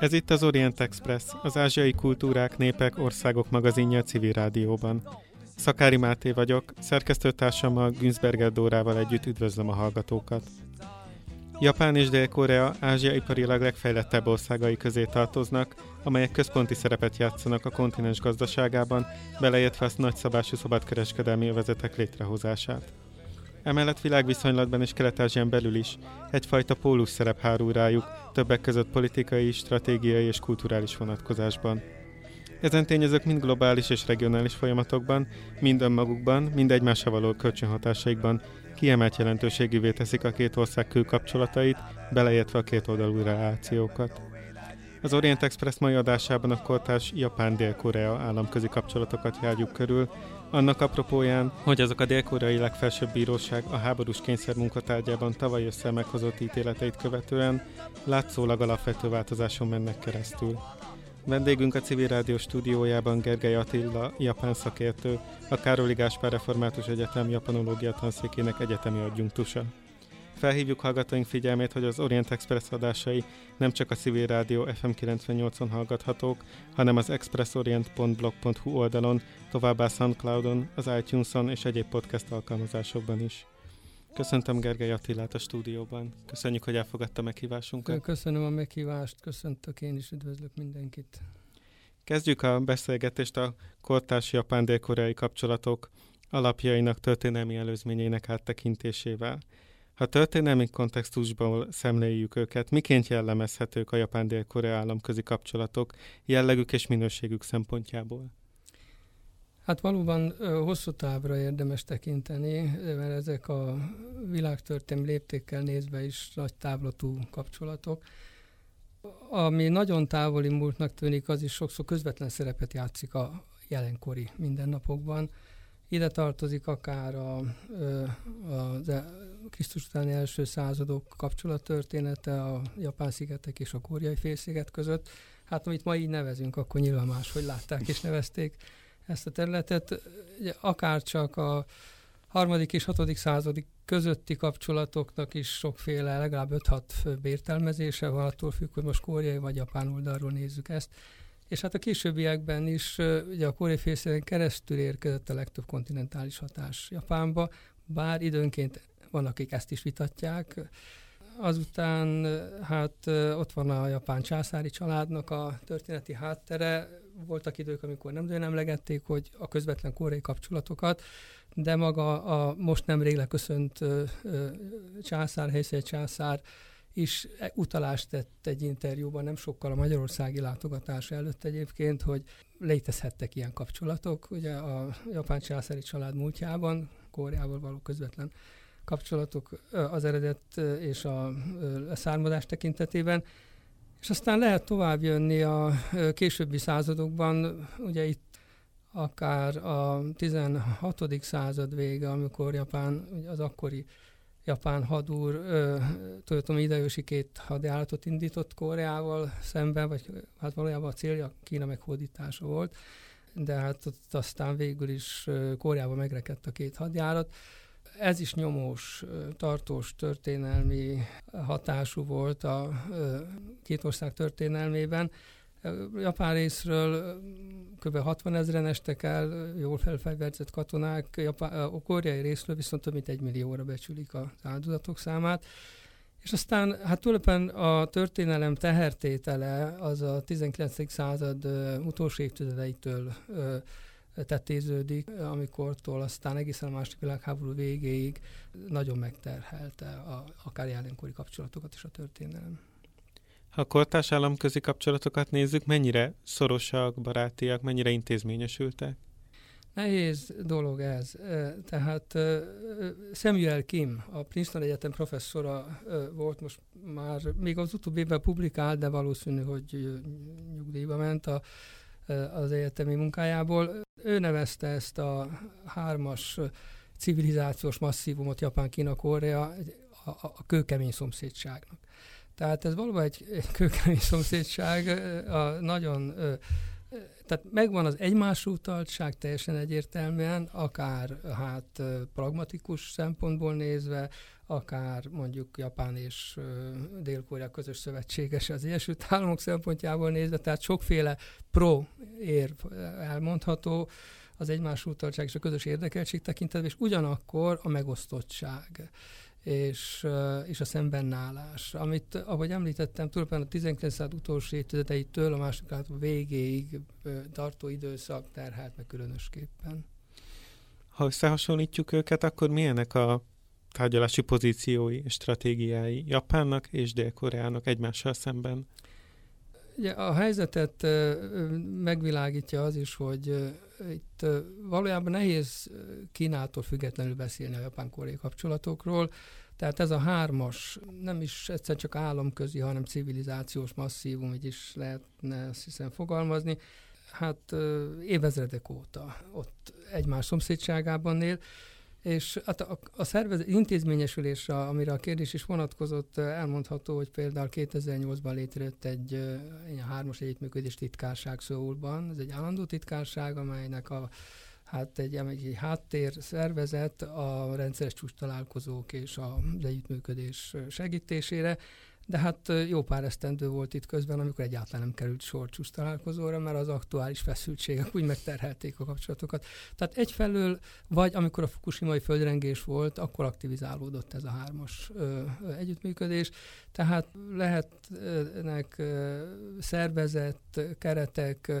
Ez itt az Orient Express, az ázsiai kultúrák, népek, országok magazinja a civil rádióban. Szakári Máté vagyok, szerkesztőtársammal Günzberger Dórával együtt üdvözlöm a hallgatókat. Japán és Dél-Korea Ázsia iparilag legfejlettebb országai közé tartoznak, amelyek központi szerepet játszanak a kontinens gazdaságában, beleértve a nagyszabású szabadkereskedelmi övezetek létrehozását. Emellett világviszonylatban és kelet belül is egyfajta pólus szerep hárul rájuk, többek között politikai, stratégiai és kulturális vonatkozásban. Ezen tényezők mind globális és regionális folyamatokban, mind önmagukban, mind egymással való kölcsönhatásaikban kiemelt jelentőségűvé teszik a két ország külkapcsolatait, beleértve a két oldalú relációkat. Az Orient Express mai adásában a kortárs Japán-Dél-Korea államközi kapcsolatokat járjuk körül, annak apropóján, hogy azok a dél-koreai legfelsőbb bíróság a háborús kényszer munkatárgyában tavaly össze meghozott ítéleteit követően látszólag alapvető változáson mennek keresztül. Vendégünk a Civil Rádió stúdiójában Gergely Attila, japán szakértő, a Károli Gáspár Református Egyetem japanológia tanszékének egyetemi adjunktusa. Felhívjuk hallgatóink figyelmét, hogy az Orient Express adásai nem csak a Civil Rádió FM 98-on hallgathatók, hanem az expressorient.blog.hu oldalon, továbbá Soundcloudon, az iTunes-on és egyéb podcast alkalmazásokban is. Köszöntöm Gergely Attilát a stúdióban. Köszönjük, hogy elfogadta meghívásunkat. Köszönöm a meghívást, köszöntök én is, üdvözlök mindenkit. Kezdjük a beszélgetést a kortárs japán-dél-koreai kapcsolatok alapjainak történelmi előzményeinek áttekintésével. Ha történelmi kontextusból szemléljük őket, miként jellemezhetők a japán-dél-korea államközi kapcsolatok jellegük és minőségük szempontjából? Hát valóban hosszú távra érdemes tekinteni, mert ezek a világtörténelmi léptékkel nézve is nagy távlatú kapcsolatok. Ami nagyon távoli múltnak tűnik, az is sokszor közvetlen szerepet játszik a jelenkori mindennapokban. Ide tartozik akár a, a Krisztus utáni első századok kapcsolattörténete a Japán-szigetek és a Kóriai félsziget között. Hát amit ma így nevezünk, akkor nyilván máshogy látták és nevezték ezt a területet. Akár csak a harmadik és hatodik századik közötti kapcsolatoknak is sokféle, legalább 5-6 főbb értelmezése van, attól függ, hogy most kóriai vagy japán oldalról nézzük ezt. És hát a későbbiekben is ugye a kóriai félszélen keresztül érkezett a legtöbb kontinentális hatás Japánba, bár időnként van, akik ezt is vitatják. Azután hát ott van a japán császári családnak a történeti háttere. Voltak idők, amikor nem nagyon emlegették, hogy a közvetlen koreai kapcsolatokat, de maga a most nemrég leköszönt császár, helyszíny császár is utalást tett egy interjúban, nem sokkal a magyarországi látogatás előtt egyébként, hogy létezhettek ilyen kapcsolatok. Ugye a japán császári család múltjában, Koreával való közvetlen kapcsolatok az eredet és a származás tekintetében. És aztán lehet tovább jönni a későbbi századokban, ugye itt akár a 16. század vége, amikor Japán, az akkori japán hadúr Toyotomi Hideyoshi két hadjáratot indított Koreával szemben, vagy hát valójában a célja Kína meghódítása volt, de hát ott aztán végül is Koreában megrekedt a két hadjárat ez is nyomós, tartós történelmi hatású volt a két ország történelmében. Japán részről kb. 60 ezeren estek el, jól felfegyverzett katonák, Japán, a koreai részről viszont több mint egy millióra becsülik az áldozatok számát. És aztán hát tulajdonképpen a történelem tehertétele az a 19. század utolsó évtizedeitől tetéződik, amikortól aztán egészen a második világháború végéig nagyon megterhelte a, akár jelenkori kapcsolatokat is a történelem. Ha a kortárs államközi kapcsolatokat nézzük, mennyire szorosak, barátiak, mennyire intézményesültek? Nehéz dolog ez. Tehát Samuel Kim, a Princeton Egyetem professzora volt, most már még az utóbbi évben publikált, de valószínű, hogy nyugdíjba ment a az egyetemi munkájából. Ő nevezte ezt a hármas civilizációs masszívumot Japán, Kína, Korea a, a, a kőkemény szomszédságnak. Tehát ez valóban egy, kőkemény szomszédság, a nagyon tehát megvan az egymásra utaltság teljesen egyértelműen, akár hát pragmatikus szempontból nézve, akár mondjuk Japán és Dél-Korea közös szövetséges az Egyesült Államok szempontjából nézve, tehát sokféle pro érv elmondható az egymás utaltság és a közös érdekeltség tekintetben, és ugyanakkor a megosztottság és, és a szembenállás, amit, ahogy említettem, tulajdonképpen a 19. század utolsó évtizedeitől a második által végéig tartó időszak terhelt meg különösképpen. Ha összehasonlítjuk őket, akkor milyenek a tárgyalási pozíciói és stratégiái Japánnak és Dél-Koreának egymással szemben? Ugye a helyzetet megvilágítja az is, hogy itt valójában nehéz Kínától függetlenül beszélni a japán-koreai kapcsolatokról, tehát ez a hármas nem is egyszer csak államközi, hanem civilizációs masszívum, így is lehetne azt hiszem fogalmazni. Hát évezredek óta ott egymás szomszédságában él, és hát a, a szervezet intézményesülésre, amire a kérdés is vonatkozott, elmondható, hogy például 2008-ban létrejött egy, egy hármas együttműködés titkárság Szóulban. Ez egy állandó titkárság, amelynek a hát egy, egy háttér szervezet a rendszeres csúcs találkozók és az együttműködés segítésére de hát jó pár esztendő volt itt közben, amikor egyáltalán nem került sor találkozóra, mert az aktuális feszültségek úgy megterhelték a kapcsolatokat. Tehát egyfelől, vagy amikor a fukushimai földrengés volt, akkor aktivizálódott ez a hármas ö, együttműködés, tehát lehetnek ö, szervezett keretek,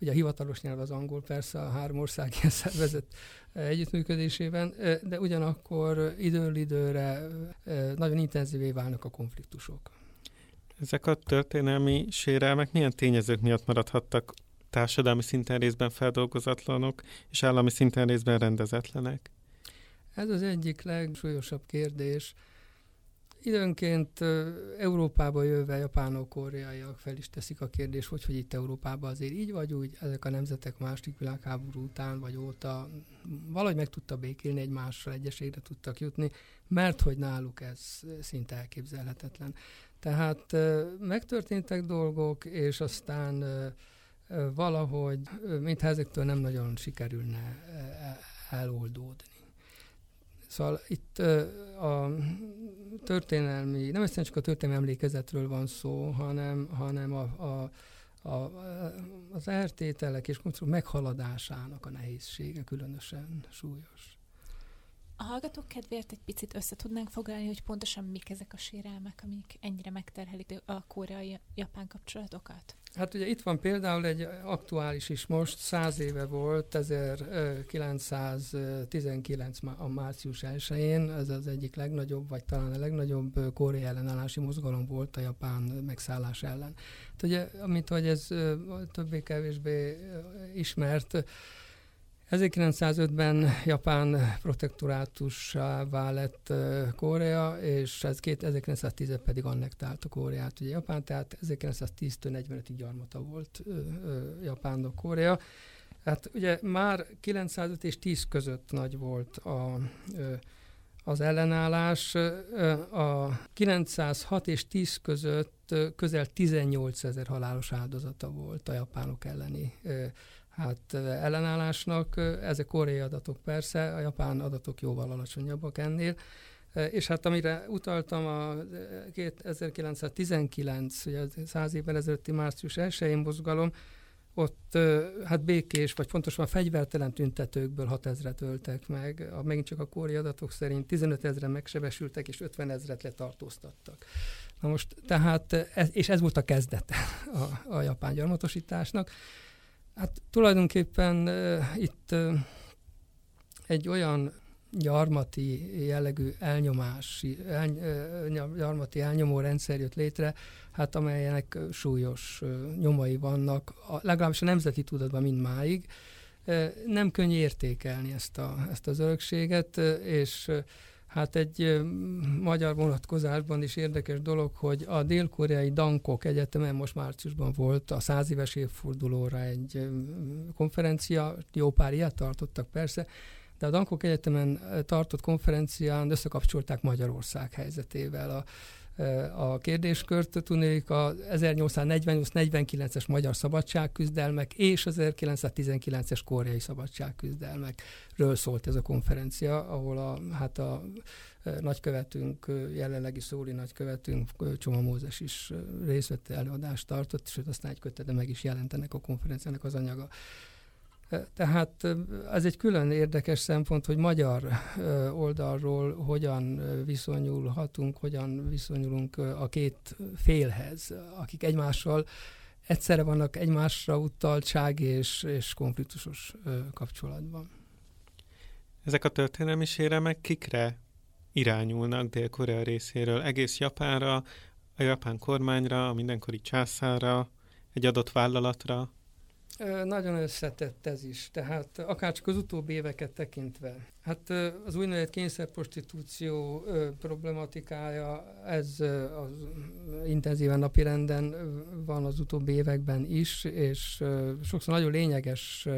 ugye a hivatalos nyelv az angol persze a három ország ilyen szervezett együttműködésében, de ugyanakkor időről időre nagyon intenzívé válnak a konfliktusok. Ezek a történelmi sérelmek milyen tényezők miatt maradhattak társadalmi szinten részben feldolgozatlanok, és állami szinten részben rendezetlenek? Ez az egyik legsúlyosabb kérdés. Időnként Európába jöve japánok, koreaiak fel is teszik a kérdést, hogy, hogy itt Európában azért így vagy úgy, ezek a nemzetek második világháború után vagy óta valahogy meg tudta békélni egymással, egyeségre tudtak jutni, mert hogy náluk ez szinte elképzelhetetlen. Tehát megtörténtek dolgok, és aztán valahogy, mintha ezektől nem nagyon sikerülne eloldódni. Szóval itt a történelmi, nem egyszerűen csak a történelmi emlékezetről van szó, hanem, hanem a, a, a, az eltételek és meghaladásának a nehézsége különösen súlyos. A hallgatók kedvéért egy picit össze tudnánk foglalni, hogy pontosan mik ezek a sérelmek, amik ennyire megterhelik a koreai-japán kapcsolatokat? Hát ugye itt van például egy aktuális is most, száz éve volt, 1919 a március 1-én, ez az egyik legnagyobb, vagy talán a legnagyobb koreai ellenállási mozgalom volt a japán megszállás ellen. Hát ugye, amit hogy ez többé-kevésbé ismert, 1905-ben Japán protektorátussá lett Korea, és ez 1910 pedig annektálta Koreát. Ugye Japán, tehát 1910-től 45-ig gyarmata volt Japánnak Korea. Hát ugye már 905 és 10 között nagy volt a, az ellenállás. A 906 és 10 között közel 18 ezer halálos áldozata volt a japánok elleni hát ellenállásnak. Ezek koreai adatok persze, a japán adatok jóval alacsonyabbak ennél. És hát amire utaltam, a 1919, ugye 100 évvel ezelőtti március 1-én mozgalom, ott hát békés, vagy pontosan fegyvertelen tüntetőkből 6 ezret öltek meg. A, megint csak a kóri adatok szerint 15 ezeren megsebesültek, és 50 ezret letartóztattak. Na most tehát, ez, és ez volt a kezdete a, a japán gyarmatosításnak. Hát tulajdonképpen itt egy olyan gyarmati jellegű elnyomási, el, uh, gyarmati elnyomó rendszer jött létre, hát amelynek súlyos nyomai vannak, legalábbis a nemzeti tudatban mindmáig. Nem könnyű értékelni ezt, a, ezt az örökséget, és Hát egy magyar vonatkozásban is érdekes dolog, hogy a dél-koreai Dankok Egyetemen most márciusban volt a száz éves évfordulóra egy konferencia, jó pár ilyet tartottak persze, de a Dankok Egyetemen tartott konferencián összekapcsolták Magyarország helyzetével. A, a kérdéskört, tudnék a 1848-49-es magyar szabadságküzdelmek és az 1919-es koreai szabadságküzdelmekről szólt ez a konferencia, ahol a, hát a nagykövetünk, jelenlegi szóli nagykövetünk, Csoma Mózes is részt vett előadást tartott, sőt aztán egy kötete meg is jelentenek a konferenciának az anyaga. Tehát ez egy külön érdekes szempont, hogy magyar oldalról hogyan viszonyulhatunk, hogyan viszonyulunk a két félhez, akik egymással egyszerre vannak egymásra utaltság és, és konfliktusos kapcsolatban. Ezek a történelmi séremek kikre irányulnak Dél-Korea részéről? Egész Japánra, a japán kormányra, a mindenkori császára, egy adott vállalatra? Nagyon összetett ez is, tehát akár csak az utóbbi éveket tekintve. Hát az úgynevezett kényszerprostitúció problematikája, ez az intenzíven napirenden van az utóbbi években is, és sokszor nagyon lényeges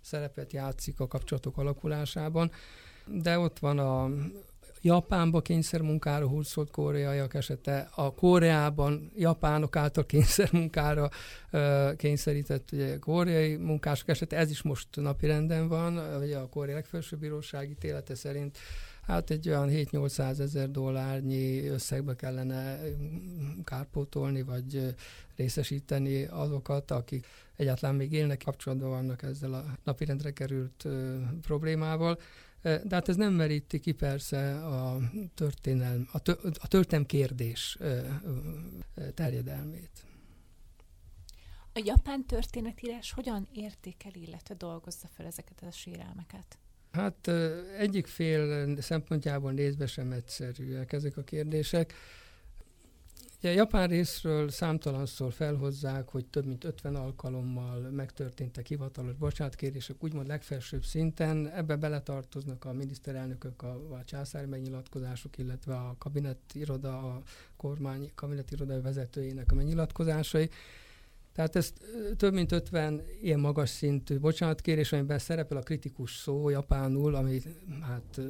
szerepet játszik a kapcsolatok alakulásában, de ott van a Japánba kényszermunkára hurcolt koreaiak esete, a Koreában japánok által kényszermunkára kényszerített ugye, koreai munkások esete, ez is most napi renden van, ugye a Korea legfelsőbb bíróság ítélete szerint hát egy olyan 7-800 ezer dollárnyi összegbe kellene kárpótolni, vagy részesíteni azokat, akik egyáltalán még élnek, kapcsolatban vannak ezzel a napirendre került uh, problémával. De hát ez nem meríti ki persze a történelm, a, tö, a történelm kérdés terjedelmét. A japán történetírás hogyan értékeli, illetve dolgozza fel ezeket a sérelmeket? Hát egyik fél szempontjából nézve sem egyszerűek ezek a kérdések. Ugye Japán részről számtalanszor felhozzák, hogy több mint 50 alkalommal megtörténtek hivatalos bocsátkérések, úgymond legfelsőbb szinten. Ebbe beletartoznak a miniszterelnökök, a, a császári megnyilatkozások, illetve a kabinetiroda, a kormány kabinetiroda vezetőjének a megnyilatkozásai. Tehát ez több mint 50 ilyen magas szintű bocsánatkérés, amiben szerepel a kritikus szó japánul, ami hát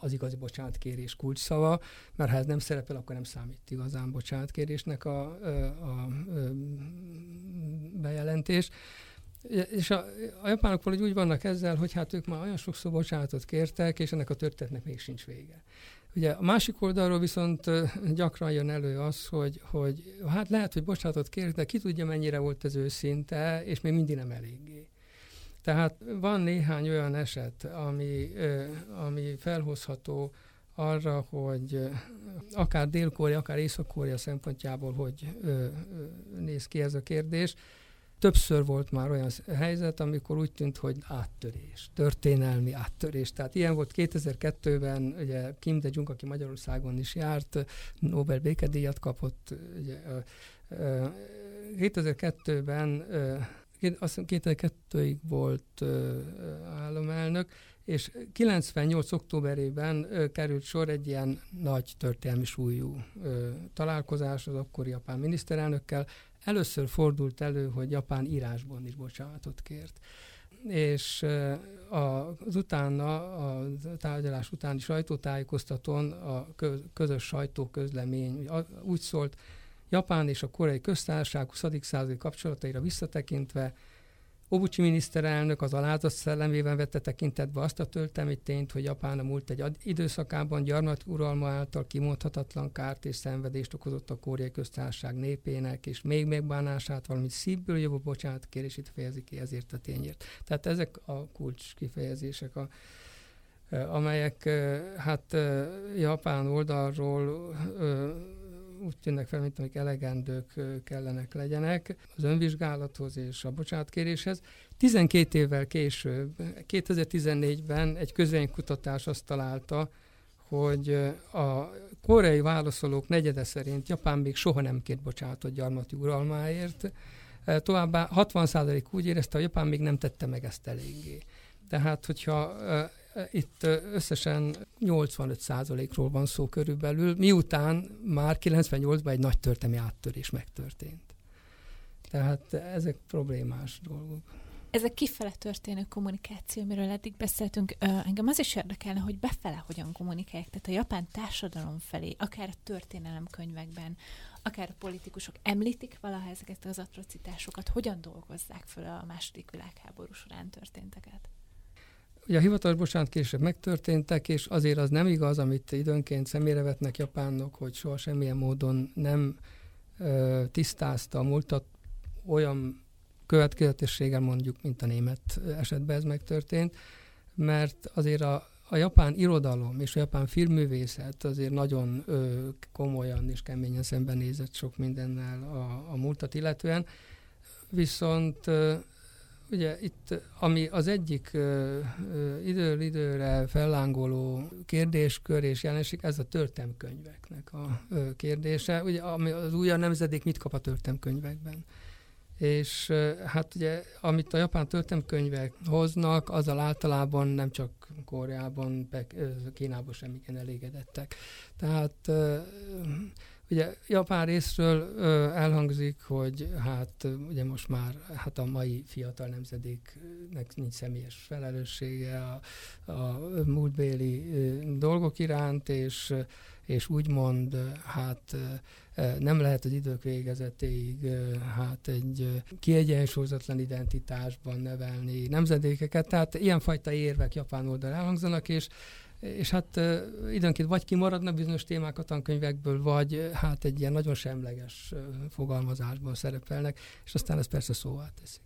az igazi bocsánatkérés kulcsszava, mert ha ez nem szerepel, akkor nem számít igazán bocsánatkérésnek a, a, a, bejelentés. És a, a japánok valahogy úgy vannak ezzel, hogy hát ők már olyan sokszor bocsánatot kértek, és ennek a történetnek még sincs vége. Ugye a másik oldalról viszont gyakran jön elő az, hogy, hogy hát lehet, hogy bocsánatot kérek, de ki tudja, mennyire volt ez őszinte, és még mindig nem eléggé. Tehát van néhány olyan eset, ami, ami felhozható arra, hogy akár Dél-Korea, akár Észak-Korea szempontjából hogy néz ki ez a kérdés. Többször volt már olyan helyzet, amikor úgy tűnt, hogy áttörés, történelmi áttörés. Tehát ilyen volt 2002-ben, ugye Kim De-jung, aki Magyarországon is járt, Nobel békedíjat kapott. Ugye, 2002-ben, azt 2002-ig volt államelnök, és 98. októberében került sor egy ilyen nagy történelmi súlyú találkozás az akkori japán miniszterelnökkel, Először fordult elő, hogy Japán írásban is bocsánatot kért. És az utána, a tárgyalás utáni sajtótájékoztatón a közös sajtóközlemény úgy szólt, Japán és a koreai köztársaság 20. századi kapcsolataira visszatekintve Obuchi miniszterelnök az alázat szellemében vette tekintetbe azt a töltelmi tényt, hogy Japán a múlt egy időszakában gyarmat uralma által kimondhatatlan kárt és szenvedést okozott a koreai köztársaság népének, és még megbánását, valamint szívből jövő bocsánat kérését fejezi ki ezért a tényért. Tehát ezek a kulcs kifejezések, a, amelyek hát Japán oldalról úgy tűnnek fel, mint amik elegendők kellenek legyenek az önvizsgálathoz és a bocsánatkéréshez. 12 évvel később, 2014-ben egy közvénykutatás azt találta, hogy a koreai válaszolók negyede szerint Japán még soha nem kért bocsánatot gyarmati uralmáért, továbbá 60% úgy érezte, hogy Japán még nem tette meg ezt eléggé. Tehát, hogyha itt összesen 85%-ról van szó körülbelül, miután már 98-ban egy nagy történelmi áttörés megtörtént. Tehát ezek problémás dolgok. ezek kifele történő kommunikáció, amiről eddig beszéltünk, engem az is érdekelne, hogy befele hogyan kommunikálják, tehát a japán társadalom felé, akár a történelemkönyvekben, akár a politikusok említik valaha ezeket az atrocitásokat, hogyan dolgozzák föl a második világháború során történteket? Ugye a hivatalos bocsánat később megtörténtek, és azért az nem igaz, amit időnként szemére vetnek japánok, hogy soha semmilyen módon nem ö, tisztázta a múltat olyan következetességgel mondjuk, mint a német esetben ez megtörtént, mert azért a, a japán irodalom és a japán filmművészet azért nagyon ö, komolyan és keményen szembenézett sok mindennel a, a múltat illetően, viszont ö, ugye itt, ami az egyik ö, ö, időről időre fellángoló kérdéskör és jelenség, ez a történelmkönyveknek a ö, kérdése. Ugye ami az új nemzedék mit kap a történelmkönyvekben? és hát ugye, amit a japán történelmkönyvek hoznak, azzal általában nem csak Koreában, Kínában sem igen elégedettek. Tehát ugye Japán részről elhangzik, hogy hát ugye most már hát a mai fiatal nemzedéknek nincs személyes felelőssége a, a múltbéli dolgok iránt, és, és úgymond hát nem lehet az idők végezetéig hát egy kiegyensúlyozatlan identitásban nevelni nemzedékeket, tehát ilyenfajta érvek japán oldal elhangzanak, és és hát időnként vagy kimaradnak bizonyos témák a tankönyvekből, vagy hát egy ilyen nagyon semleges fogalmazásban szerepelnek, és aztán ez persze szóvá teszik.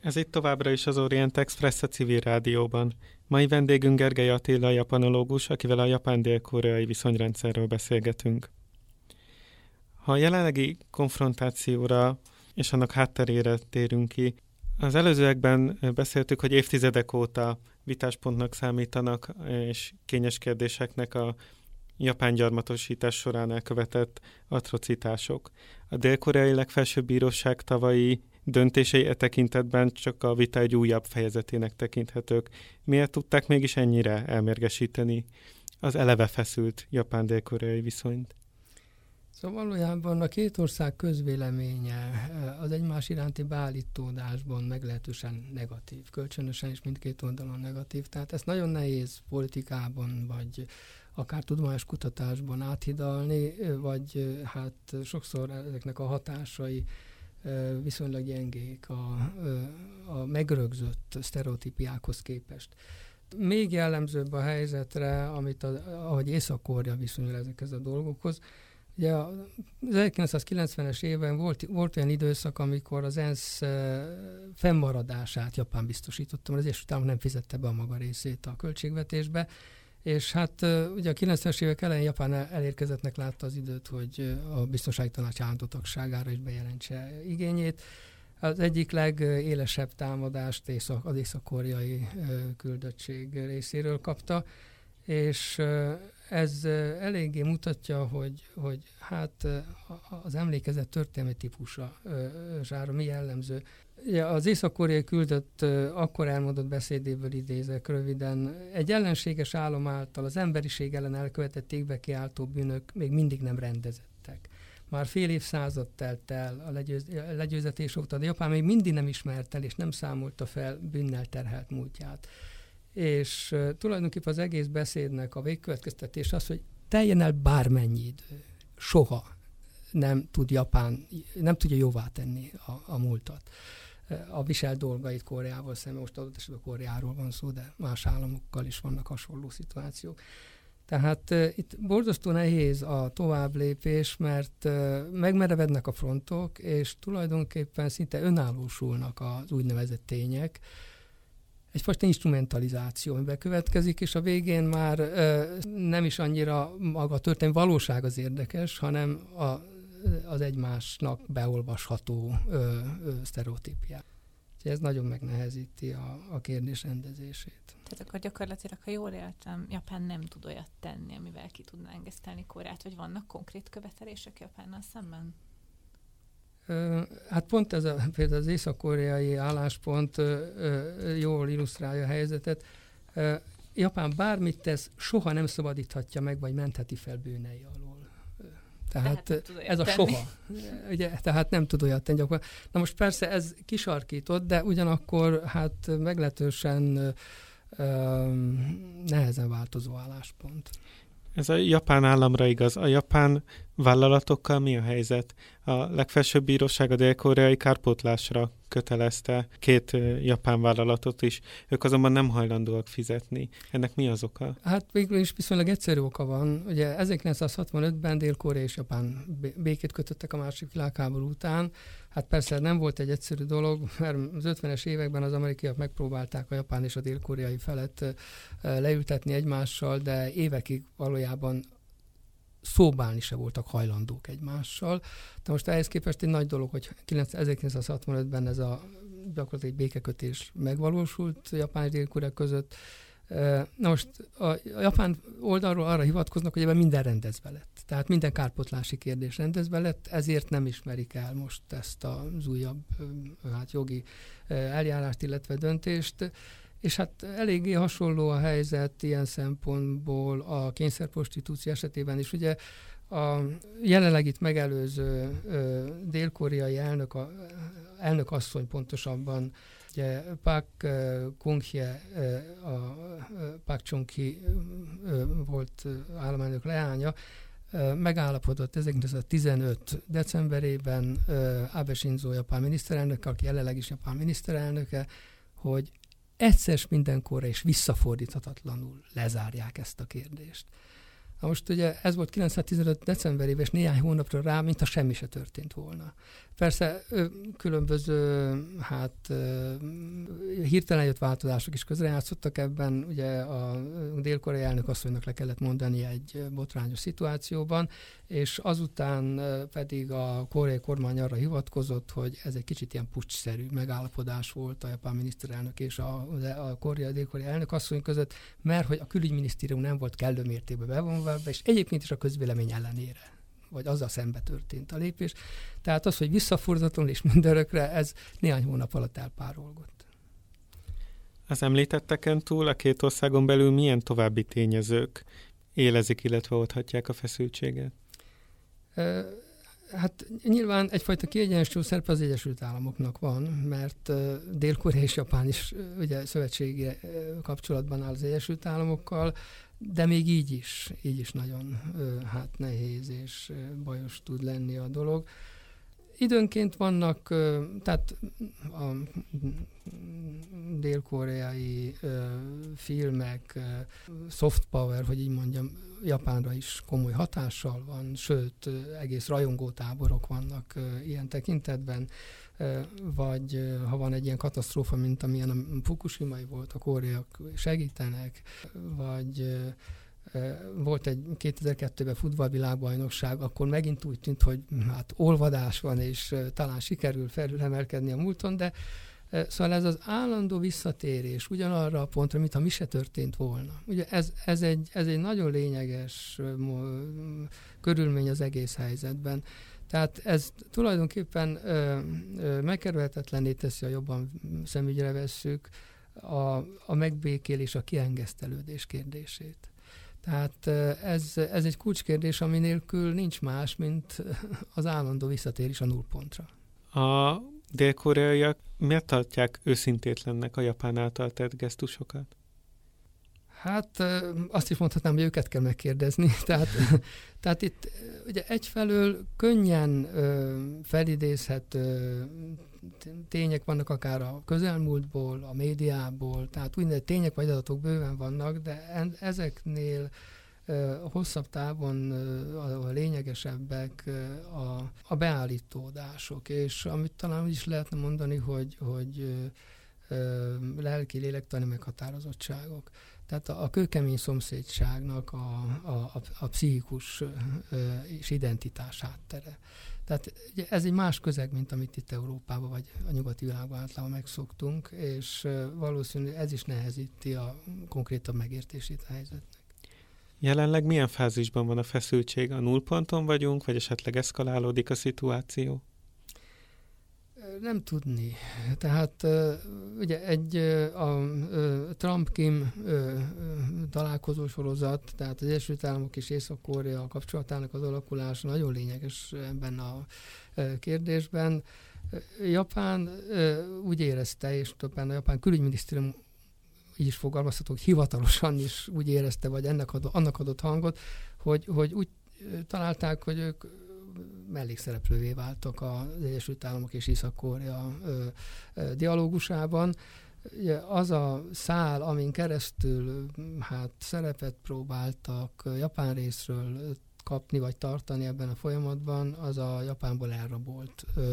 Ez itt továbbra is az Orient Express a civil rádióban. Mai vendégünk Gergely Attila, japanológus, akivel a japán-dél-koreai viszonyrendszerről beszélgetünk. Ha a jelenlegi konfrontációra és annak hátterére térünk ki, az előzőekben beszéltük, hogy évtizedek óta vitáspontnak számítanak, és kényes kérdéseknek a japán gyarmatosítás során elkövetett atrocitások. A dél-koreai legfelsőbb bíróság tavalyi döntései e tekintetben csak a vita egy újabb fejezetének tekinthetők. Miért tudták mégis ennyire elmérgesíteni az eleve feszült japán-dél-koreai viszonyt? Szóval valójában a két ország közvéleménye eh, az egymás iránti beállítódásban meglehetősen negatív, kölcsönösen is mindkét oldalon negatív. Tehát ezt nagyon nehéz politikában, vagy akár tudományos kutatásban áthidalni, eh, vagy eh, hát sokszor ezeknek a hatásai viszonylag gyengék a, a megrögzött sztereotípiákhoz képest. Még jellemzőbb a helyzetre, amit a, ahogy Észak-Korea viszonyul ezekhez a dolgokhoz, Ugye az 1990-es évben volt, volt olyan időszak, amikor az ENSZ fennmaradását Japán biztosította, mert az Egyesült Államok nem fizette be a maga részét a költségvetésbe, és hát ugye a 90-es évek elején Japán elérkezettnek látta az időt, hogy a biztonsági tanács állandó is bejelentse igényét. Az egyik legélesebb támadást észak, az észak-koreai küldöttség részéről kapta, és ez eléggé mutatja, hogy, hogy hát az emlékezet történelmi típusára mi jellemző. Ja, az észak-koreai küldött akkor elmondott beszédéből idézek röviden. Egy ellenséges állam által az emberiség ellen elkövetett égbe kiáltó bűnök még mindig nem rendezettek. Már fél évszázad telt el a legyőz, legyőzetés óta, de Japán még mindig nem ismert el és nem számolta fel bűnnel terhelt múltját és uh, tulajdonképpen az egész beszédnek a végkövetkeztetés az, hogy teljen el bármennyi idő, soha nem tud Japán, nem tudja jóvá tenni a, a múltat. A visel dolgait Koreával szemben, most adott esetben Koreáról van szó, de más államokkal is vannak hasonló szituációk. Tehát uh, itt borzasztó nehéz a továbblépés, mert uh, megmerevednek a frontok, és tulajdonképpen szinte önállósulnak az úgynevezett tények, egyfajta instrumentalizáció, amiben következik, és a végén már ö, nem is annyira maga a történet valóság az érdekes, hanem a, az egymásnak beolvasható ö, ö, sztereotípiák. Úgyhogy ez nagyon megnehezíti a, a kérdés rendezését. Tehát akkor gyakorlatilag, ha jól értem, Japán nem tud olyat tenni, amivel ki tudná engesztelni Koreát, vagy vannak konkrét követelések Japánnal szemben? Hát pont ez a, például az észak-koreai álláspont jól illusztrálja a helyzetet. Japán bármit tesz, soha nem szabadíthatja meg, vagy mentheti fel bűnei alól. Tehát, tehát ez a tenni. soha. Ugye, tehát nem tud olyat tenni. Na most persze ez kisarkított, de ugyanakkor hát meglehetősen nehezen változó álláspont. Ez a japán államra igaz. A japán vállalatokkal mi a helyzet? A legfelsőbb bíróság a dél-koreai kárpótlásra kötelezte két japán vállalatot is. Ők azonban nem hajlandóak fizetni. Ennek mi az oka? Hát végül is viszonylag egyszerű oka van. Ugye 1965-ben Dél-Korea és Japán békét kötöttek a másik világháború után. Hát persze nem volt egy egyszerű dolog, mert az 50-es években az amerikaiak megpróbálták a japán és a dél-koreai felet leültetni egymássál, de évekig valójában szóbálni se voltak hajlandók egymással. De most ehhez képest egy nagy dolog, hogy 1965-ben ez a gyakorlatilag egy békekötés megvalósult Japán és Dél-Korea között. Na most a, a japán oldalról arra hivatkoznak, hogy ebben minden rendezve lett. Tehát minden kárpotlási kérdés rendezve lett, ezért nem ismerik el most ezt az újabb hát jogi eljárást, illetve döntést. És hát eléggé hasonló a helyzet ilyen szempontból a kényszerprostitúció esetében is. Ugye a jelenleg itt megelőző dél-koreai elnök, a, elnök asszony pontosabban, ugye Park Kung-hye, a Park Chung-ki volt államelnök leánya, megállapodott 1915. decemberében Abe Shinzo japán miniszterelnök, aki jelenleg is japán miniszterelnöke, hogy egyszer mindenkorra és visszafordíthatatlanul lezárják ezt a kérdést. Na most ugye ez volt 1915. decemberében, és néhány hónapra rá, mint semmi se történt volna. Persze különböző, hát hirtelen jött változások is közrejátszottak ebben. Ugye a dél-koreai elnök asszonynak le kellett mondani egy botrányos szituációban, és azután pedig a koreai kormány arra hivatkozott, hogy ez egy kicsit ilyen pucsszerű megállapodás volt a japán miniszterelnök és a, a koreai dél-koreai elnök asszony között, mert hogy a külügyminisztérium nem volt kellő mértékben bevonva, és egyébként is a közvélemény ellenére vagy azzal szembe történt a lépés. Tehát az, hogy visszafordulhatóan és mindörökre, ez néhány hónap alatt elpárolgott. Az említetteken túl a két országon belül milyen további tényezők élezik, illetve oldhatják a feszültséget? Hát nyilván egyfajta kiegyensúly szerep az Egyesült Államoknak van, mert Dél-Korea és Japán is ugye szövetségi kapcsolatban áll az Egyesült Államokkal, de még így is, így is nagyon hát nehéz és bajos tud lenni a dolog. Időnként vannak, tehát a dél-koreai filmek, soft power, hogy így mondjam, Japánra is komoly hatással van, sőt, egész rajongótáborok vannak ilyen tekintetben, vagy ha van egy ilyen katasztrófa, mint amilyen a Fukushima volt, a koreak segítenek, vagy volt egy 2002-ben futballvilágbajnokság, akkor megint úgy tűnt, hogy hát olvadás van, és talán sikerül felülemelkedni a múlton, de Szóval ez az állandó visszatérés ugyanarra a pontra, mintha mi se történt volna. Ugye ez, ez, egy, ez egy nagyon lényeges körülmény az egész helyzetben. Tehát ez tulajdonképpen megkerülhetetlenné teszi, a jobban szemügyre vesszük, a, a megbékélés, a kiengesztelődés kérdését. Tehát ez, ez egy kulcskérdés, ami nélkül nincs más, mint az állandó visszatérés a nullpontra. A dél-koreaiak miért tartják őszintétlennek a japán által tett gesztusokat? Hát azt is mondhatnám, hogy őket kell megkérdezni. Tehát, tehát itt ugye egyfelől könnyen felidézhető tények vannak akár a közelmúltból, a médiából, tehát úgynevezett tények vagy adatok bőven vannak, de ezeknél hosszabb távon a lényegesebbek a, a beállítódások, és amit talán is lehetne mondani, hogy, hogy lelki, lélektani meghatározottságok. Tehát a, a kőkemény szomszédságnak a, a, a, pszichikus és identitás háttere. Tehát ez egy más közeg, mint amit itt Európában vagy a nyugati világban általában megszoktunk, és valószínűleg ez is nehezíti a konkrétabb megértését a helyzetnek. Jelenleg milyen fázisban van a feszültség? A nullponton vagyunk, vagy esetleg eszkalálódik a szituáció? Nem tudni. Tehát ugye egy a Trump-Kim találkozó sorozat, tehát az Egyesült Államok és Észak-Korea kapcsolatának az alakulása nagyon lényeges ebben a kérdésben. Japán úgy érezte, és többen a Japán külügyminisztérium így is fogalmazhatok, hivatalosan is úgy érezte, vagy ennek adott, annak adott hangot, hogy, hogy úgy találták, hogy ők mellékszereplővé váltak az Egyesült Államok és Észak-Korea dialógusában. Az a szál, amin keresztül hát szerepet próbáltak Japán részről kapni vagy tartani ebben a folyamatban, az a Japánból elrabolt ö,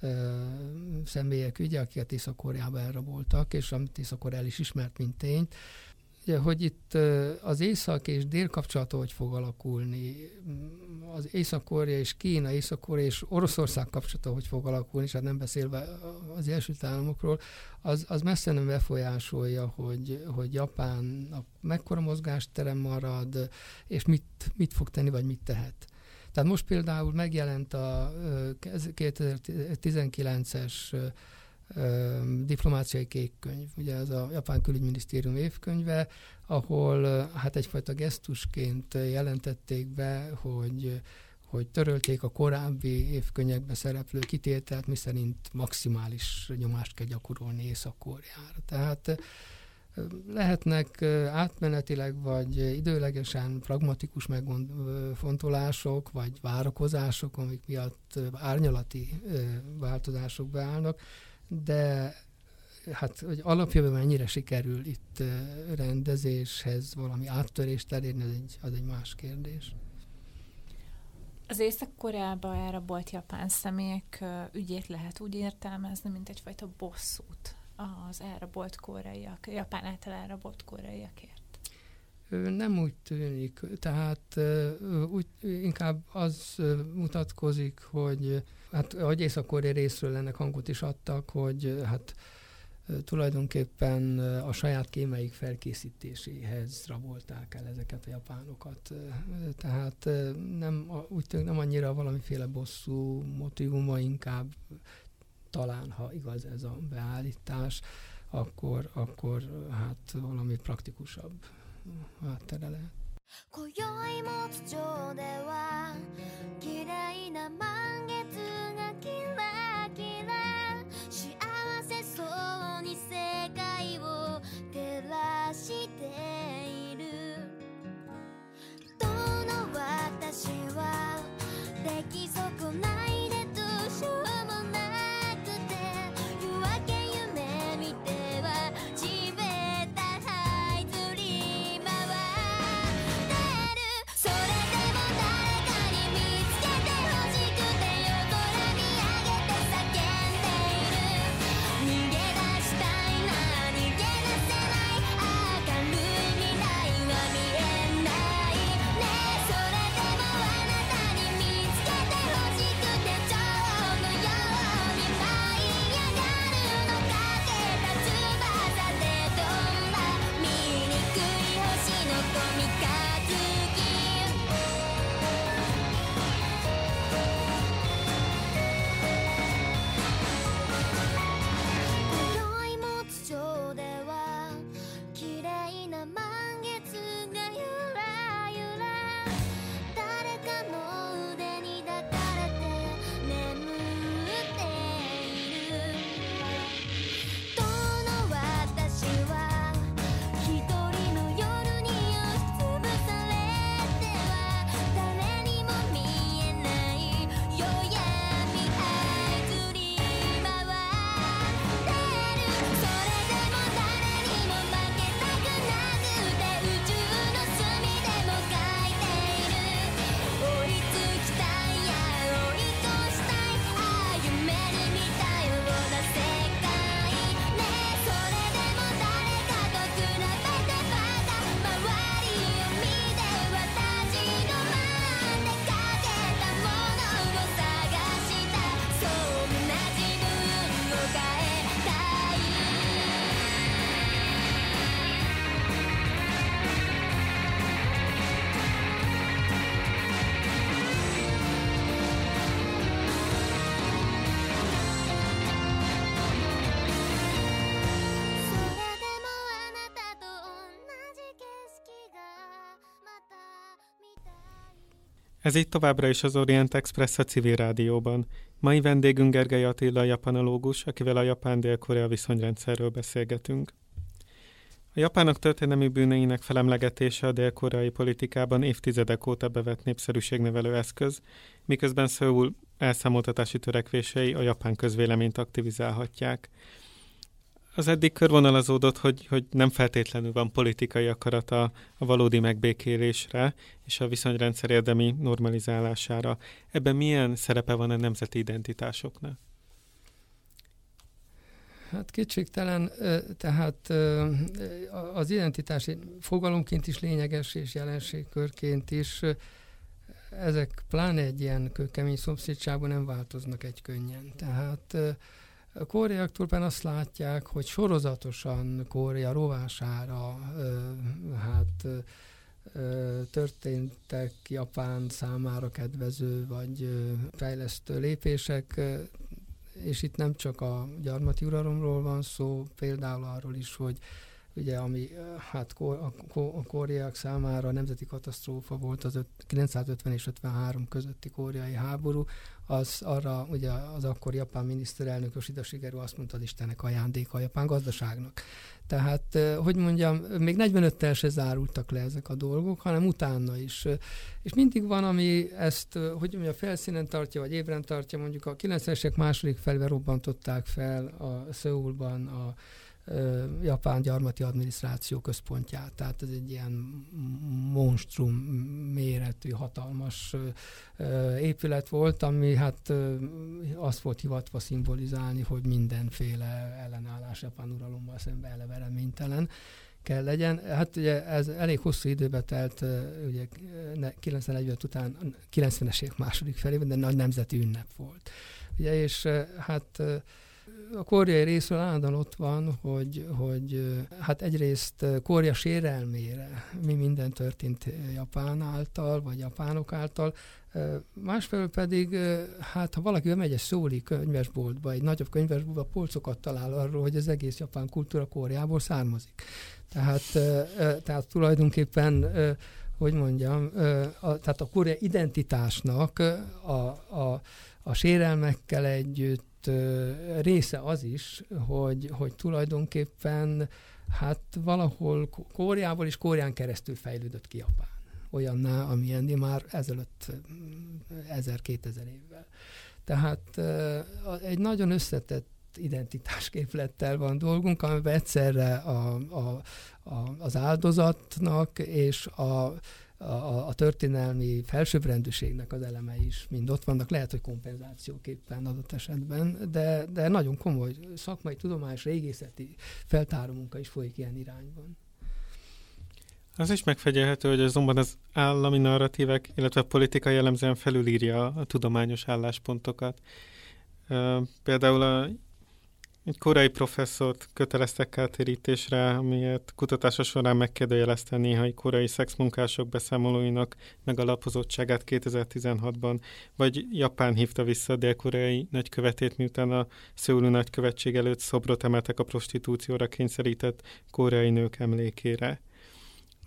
ö, személyek ügye, akiket Észak-Koreába elraboltak, és amit észak el is ismert, mint tényt. Ugye, hogy itt az észak és dél kapcsolata hogy fog alakulni, az Észak-Korea és Kína, Észak-Korea és Oroszország kapcsolata hogy fog alakulni, és hát nem beszélve az Egyesült Államokról, az, az messze nem befolyásolja, hogy, hogy Japán mekkora mozgásterem marad, és mit, mit fog tenni, vagy mit tehet. Tehát most például megjelent a 2019-es diplomáciai kékkönyv, ugye ez a Japán külügyminisztérium évkönyve, ahol hát egyfajta gesztusként jelentették be, hogy hogy törölték a korábbi évkönyvekbe szereplő kitételt, miszerint maximális nyomást kell gyakorolni Észak-Koreára. Tehát lehetnek átmenetileg vagy időlegesen pragmatikus megfontolások, vagy várakozások, amik miatt árnyalati változások beállnak, de hát hogy alapjában mennyire sikerül itt rendezéshez valami áttörést elérni, az egy, az egy más kérdés. Az Észak-Koreába elrabolt japán személyek ügyét lehet úgy értelmezni, mint egyfajta bosszút az elrabolt koreaiak, japán által elrabolt koreaiakért. Nem úgy tűnik, tehát úgy inkább az mutatkozik, hogy hát ahogy Észak-Korea részről ennek hangot is adtak, hogy hát tulajdonképpen a saját kémeik felkészítéséhez rabolták el ezeket a japánokat. Tehát nem, úgy tűnik nem annyira valamiféle bosszú motivuma, inkább talán, ha igaz ez a beállítás, akkor, akkor hát valami praktikusabb háttere lehet. 今宵も都庁では綺麗な満月がキラキラ幸せそうに世界を照らしている。どの私は出来損ない Ez itt továbbra is az Orient Express a civil rádióban. Mai vendégünk Gergely Attila, japanológus, akivel a Japán-Dél-Korea viszonyrendszerről beszélgetünk. A japánok történelmi bűneinek felemlegetése a dél-koreai politikában évtizedek óta bevett népszerűségnevelő eszköz, miközben Szöul elszámoltatási törekvései a japán közvéleményt aktivizálhatják. Az eddig körvonalazódott, hogy, hogy nem feltétlenül van politikai akarata a valódi megbékélésre és a viszonyrendszer érdemi normalizálására. Ebben milyen szerepe van a nemzeti identitásoknak? Hát kétségtelen, tehát az identitás fogalomként is lényeges, és jelenségkörként is. Ezek pláne egy ilyen kőkemény szomszédságban nem változnak egy könnyen. Tehát a koreaiak azt látják, hogy sorozatosan Korea rovására hát történtek Japán számára kedvező vagy fejlesztő lépések, és itt nem csak a gyarmati uralomról van szó, például arról is, hogy ugye ami hát a, a koreaiak számára nemzeti katasztrófa volt az öt- 950 és 53 közötti koreai háború, az arra ugye az akkor japán miniszterelnök Yoshida Shigeru azt mondta, az Istennek ajándéka a japán gazdaságnak. Tehát, hogy mondjam, még 45-tel se zárultak le ezek a dolgok, hanem utána is. És mindig van, ami ezt, hogy mondjam, felszínen tartja, vagy ébren tartja, mondjuk a 90-esek második felve robbantották fel a Szöulban a japán gyarmati adminisztráció központját. Tehát ez egy ilyen monstrum méretű, hatalmas épület volt, ami hát azt volt hivatva szimbolizálni, hogy mindenféle ellenállás japán uralommal szemben eleve reménytelen kell legyen. Hát ugye ez elég hosszú időbe telt, ugye ne- 95 után, 90-es évek második felében, de nagy nemzeti ünnep volt. Ugye, és hát a koreai részről állandóan ott van, hogy, hogy ö, hát egyrészt ö, Korea sérelmére mi minden történt ö, Japán által, vagy japánok által, másfelől pedig, hát ha valaki megy egy szóli könyvesboltba, egy nagyobb könyvesboltba, polcokat talál arról, hogy az egész japán kultúra Koreából származik. Tehát, tehát tulajdonképpen hogy mondjam, a, tehát a korea identitásnak a, a, a sérelmekkel együtt része az is, hogy, hogy tulajdonképpen hát valahol Kóriából és Kórián keresztül fejlődött ki Japán. Olyanná, amilyen már ezelőtt 1000-2000 évvel. Tehát egy nagyon összetett identitásképlettel van dolgunk, amiben egyszerre a, a, a, az áldozatnak és a, a, a történelmi felsőbbrendűségnek az elemei is mind ott vannak, lehet, hogy kompenzációképpen adott esetben, de, de nagyon komoly szakmai, tudományos, régészeti feltáró munka is folyik ilyen irányban. Az is megfegyelhető, hogy azonban az állami narratívek, illetve a politika jellemzően felülírja a tudományos álláspontokat. Például a egy korai professzort köteleztek kártérítésre, amiért kutatása során megkérdőjelezte néhai korai szexmunkások beszámolóinak megalapozottságát 2016-ban, vagy Japán hívta vissza a dél-koreai nagykövetét, miután a Szőlő nagykövetség előtt szobrot emeltek a prostitúcióra kényszerített koreai nők emlékére.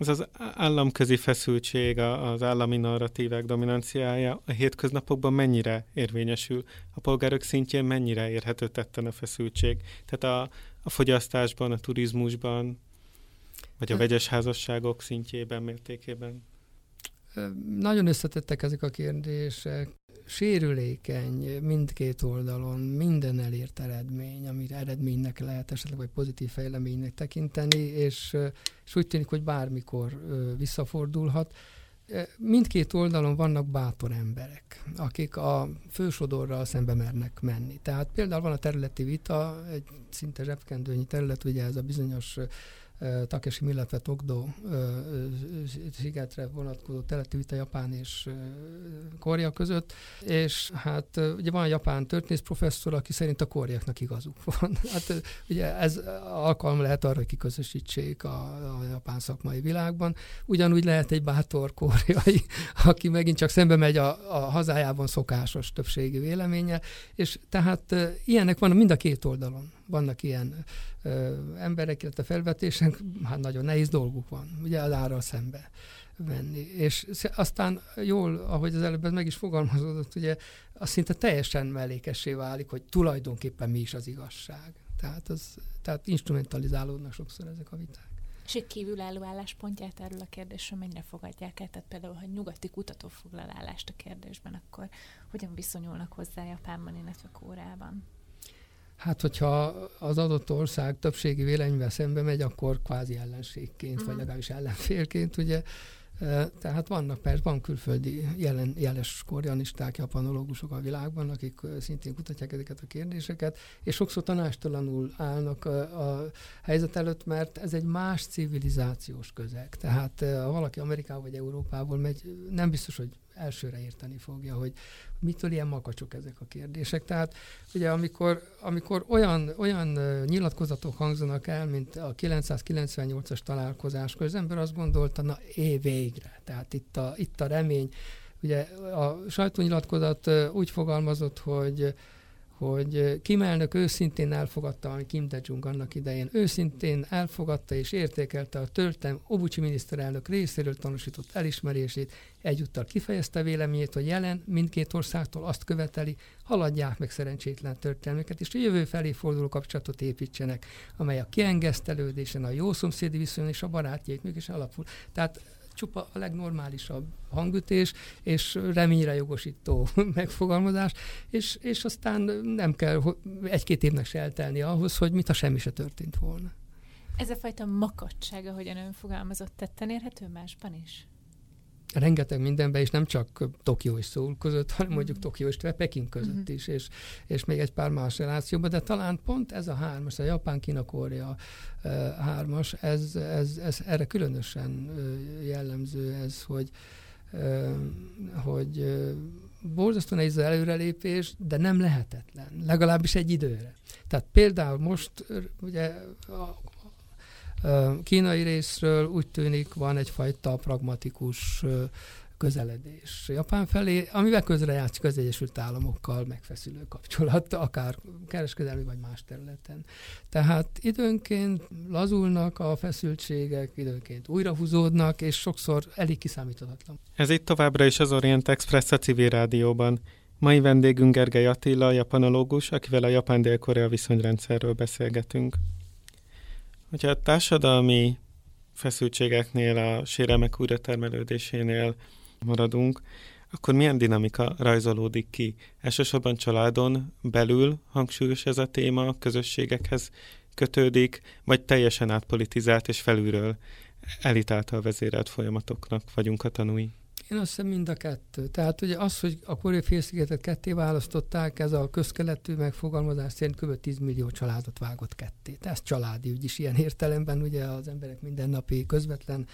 Ez az államközi feszültség, az állami narratívák dominanciája a hétköznapokban mennyire érvényesül? A polgárok szintjén mennyire érhető tetten a feszültség? Tehát a, a fogyasztásban, a turizmusban, vagy a hát- vegyes házasságok szintjében, mértékében? Nagyon összetettek ezek a kérdések. Sérülékeny mindkét oldalon minden elért eredmény, amit eredménynek lehet esetleg, vagy pozitív fejleménynek tekinteni, és, és úgy tűnik, hogy bármikor visszafordulhat. Mindkét oldalon vannak bátor emberek, akik a fősodorral szembe mernek menni. Tehát például van a területi vita, egy szinte zsebkendőnyi terület, ugye ez a bizonyos Takeshi, illetve Tokdo szigetre vonatkozó területi vita Japán és Korea között, és hát ugye van japán történész professzor, aki szerint a koreaknak igazuk van. Hát ugye ez alkalom lehet arra, hogy kiközösítsék a, a japán szakmai világban. Ugyanúgy lehet egy bátor koreai, aki megint csak szembe megy a, a hazájában szokásos többségi véleménye, és tehát ilyenek van mind a két oldalon vannak ilyen ö, emberek, illetve felvetések, hát nagyon nehéz dolguk van, ugye az árral szembe venni. És aztán jól, ahogy az előbb meg is fogalmazódott, ugye az szinte teljesen mellékessé válik, hogy tulajdonképpen mi is az igazság. Tehát, az, tehát instrumentalizálódnak sokszor ezek a viták. És egy kívülálló álláspontját erről a kérdésről mennyire fogadják el? Tehát például, ha nyugati kutató foglal állást a kérdésben, akkor hogyan viszonyulnak hozzá Japánban, illetve Kórában? Hát, hogyha az adott ország többségi véleményvel szembe megy, akkor kvázi ellenségként, uh-huh. vagy mhm. legalábbis ellenfélként, ugye. Tehát vannak persze, van külföldi jelen, jeles koreanisták, japanológusok a világban, akik szintén kutatják ezeket a kérdéseket, és sokszor tanástalanul állnak a, a helyzet előtt, mert ez egy más civilizációs közeg. Tehát ha valaki Amerikából vagy Európából megy, nem biztos, hogy elsőre érteni fogja, hogy mitől ilyen makacsok ezek a kérdések. Tehát ugye amikor, amikor olyan, olyan nyilatkozatok hangzanak el, mint a 998-as találkozáskor, az ember azt gondolta, na é, végre. Tehát itt a, itt a remény. Ugye a sajtónyilatkozat úgy fogalmazott, hogy hogy Kim elnök őszintén elfogadta, ami Kim De-jung annak idején őszintén elfogadta és értékelte a töltem Obuchi miniszterelnök részéről tanúsított elismerését, egyúttal kifejezte véleményét, hogy jelen mindkét országtól azt követeli, haladják meg szerencsétlen történelmeket, és a jövő felé forduló kapcsolatot építsenek, amely a kiengesztelődésen, a jó szomszédi viszonyon és a barátjait mégis alapul. Tehát csupa a legnormálisabb hangütés, és reményre jogosító megfogalmazás, és, és aztán nem kell egy-két évnek se eltelni ahhoz, hogy mit a semmi se történt volna. Ez a fajta makadság, ahogyan ön fogalmazott, tetten érhető másban is? Rengeteg mindenben, és nem csak Tokió és Szól között, hanem mondjuk mm. Tokió és Peking között mm-hmm. is, és, és még egy pár más relációban, de talán pont ez a hármas, a Japán, Kína, Korea uh, hármas, ez, ez, ez erre különösen jellemző ez, hogy hogy borzasztó nehéz az előrelépés, de nem lehetetlen, legalábbis egy időre. Tehát például most ugye Kínai részről úgy tűnik van egyfajta pragmatikus közeledés Japán felé, amivel közrejátszik az Egyesült Államokkal megfeszülő kapcsolat, akár kereskedelmi vagy más területen. Tehát időnként lazulnak a feszültségek, időnként újrahúzódnak, és sokszor elég kiszámíthatatlan. Ez itt továbbra is az Orient Express a civil rádióban. Mai vendégünk Gergely Attila, japanológus, akivel a japán-dél-korea viszonyrendszerről beszélgetünk. Hogyha a társadalmi feszültségeknél, a sérelmek újratermelődésénél maradunk, akkor milyen dinamika rajzolódik ki? Elsősorban családon belül hangsúlyos ez a téma, közösségekhez kötődik, vagy teljesen átpolitizált és felülről elit vezérelt folyamatoknak vagyunk a tanúi? Én azt hiszem mind a kettő. Tehát ugye az, hogy a koreai félszigetet ketté választották, ez a közkeletű megfogalmazás szerint kb. 10 millió családot vágott ketté. Tehát ez családi ügy is ilyen értelemben, ugye az emberek mindennapi közvetlen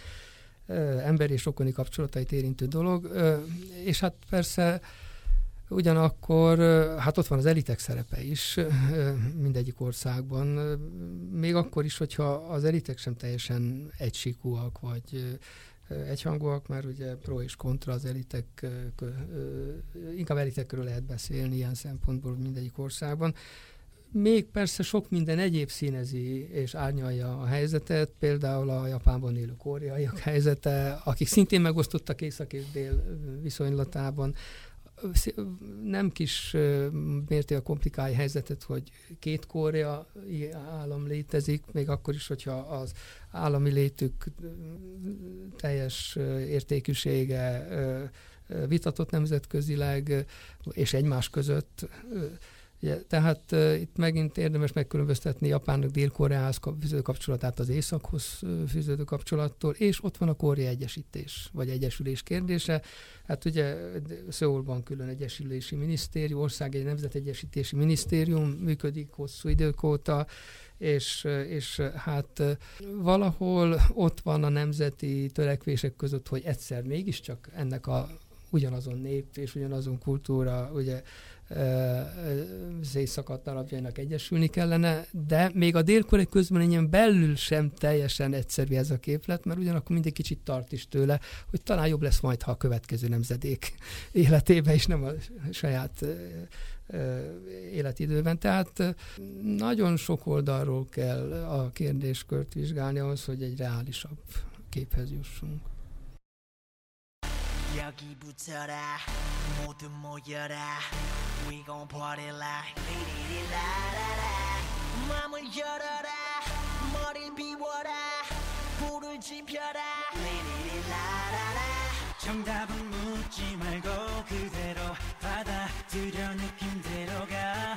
emberi és okoni kapcsolatait érintő dolog. És hát persze Ugyanakkor hát ott van az elitek szerepe is mindegyik országban, még akkor is, hogyha az elitek sem teljesen egysíkúak, vagy egyhangúak, mert ugye pro és kontra az elitek, inkább elitekről lehet beszélni ilyen szempontból mindegyik országban. Még persze sok minden egyéb színezi és árnyalja a helyzetet, például a Japánban élő koreaiak helyzete, akik szintén megosztottak észak és dél viszonylatában, nem kis mértékben komplikálja a helyzetet, hogy két Korea állam létezik, még akkor is, hogyha az állami létük teljes értékűsége vitatott nemzetközileg, és egymás között Ugye, tehát uh, itt megint érdemes megkülönböztetni Japánnak Dél-Koreához fűződő kapcsolatát az Északhoz fűződő kapcsolattól, és ott van a Korea egyesítés, vagy egyesülés kérdése. Hát ugye Szöulban külön egyesülési minisztérium, ország egy nemzetegyesítési minisztérium működik hosszú idők óta, és, és hát valahol ott van a nemzeti törekvések között, hogy egyszer mégiscsak ennek a ugyanazon nép és ugyanazon kultúra, ugye szétszakadt darabjainak egyesülni kellene, de még a dél közmönényen belül sem teljesen egyszerű ez a képlet, mert ugyanakkor mindig kicsit tart is tőle, hogy talán jobb lesz majd, ha a következő nemzedék életébe is nem a saját életidőben. Tehát nagyon sok oldalról kell a kérdéskört vizsgálni ahhoz, hogy egy reálisabb képhez jussunk. 여기 붙어라. 모두 모여라. We gon' party like 리리리라라라. 맘을 열어라. 머리를 비워라. 불을 지펴라. 리리리라라라. 정답은 묻지 말고 그대로 받아들여 느낌대로 가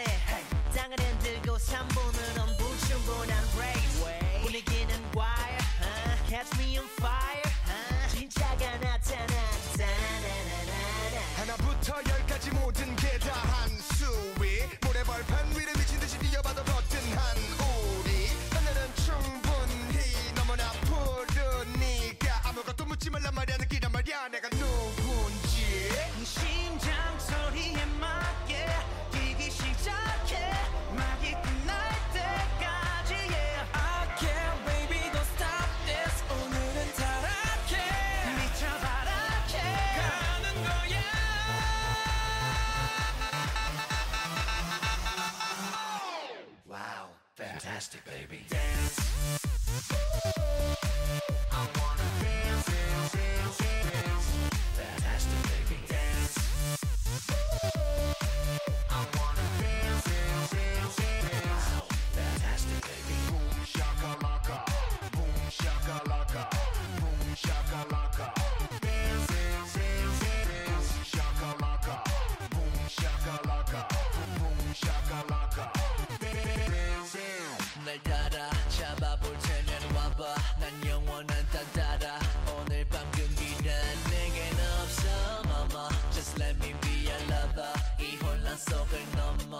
밤을 따라. 잡아볼 테면 와봐. 난 영원한 딴따라. 오늘 밤 금기는 내겐 없어 mama. Just let me be your lover. 이 혼란 속을 넘어.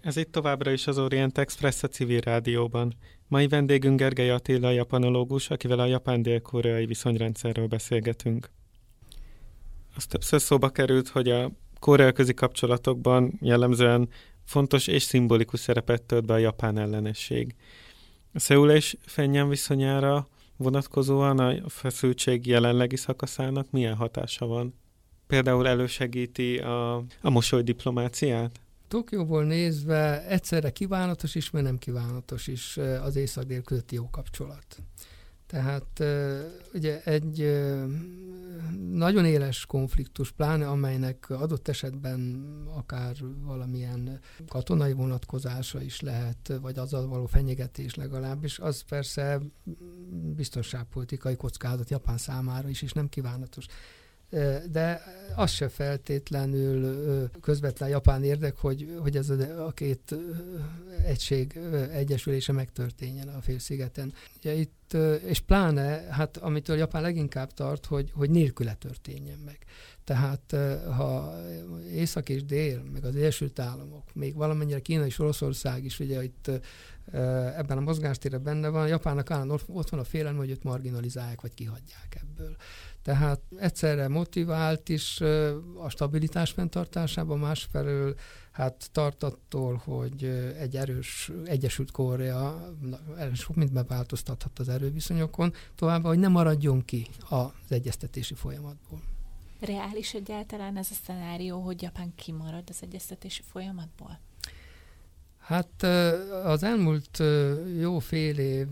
Ez itt továbbra is az Orient Express a civil rádióban. Mai vendégünk Gergely Attila, japanológus, akivel a japán-dél-koreai viszonyrendszerről beszélgetünk. Az többször szóba került, hogy a korea közi kapcsolatokban jellemzően fontos és szimbolikus szerepet tölt be a japán ellenesség. A Szeul és Fennyen viszonyára vonatkozóan a feszültség jelenlegi szakaszának milyen hatása van? Például elősegíti a, a mosoly diplomáciát? Tokióból nézve egyszerre kívánatos is, mert nem kívánatos is az észak-dél közötti jó kapcsolat. Tehát ugye egy nagyon éles konfliktus, pláne amelynek adott esetben akár valamilyen katonai vonatkozása is lehet, vagy azzal való fenyegetés legalábbis, az persze biztonságpolitikai kockázat Japán számára is, és nem kívánatos de az se feltétlenül közvetlen japán érdek, hogy, hogy ez a két egység egyesülése megtörténjen a félszigeten. Ugye itt, és pláne, hát amitől Japán leginkább tart, hogy, hogy nélküle történjen meg. Tehát ha Észak és Dél, meg az Egyesült Államok, még valamennyire Kína és Oroszország is ugye itt ebben a mozgástérben benne van, Japánnak állandóan ott van a félelem, hogy őt marginalizálják, vagy kihagyják ebből. Tehát egyszerre motivált is a stabilitás fenntartásában, másfelől hát tart attól, hogy egy erős Egyesült Korea sok mindent változtathat az erőviszonyokon, továbbá, hogy ne maradjon ki az egyeztetési folyamatból. Reális egyáltalán ez a szenárió, hogy Japán kimarad az egyeztetési folyamatból? Hát az elmúlt jó fél év,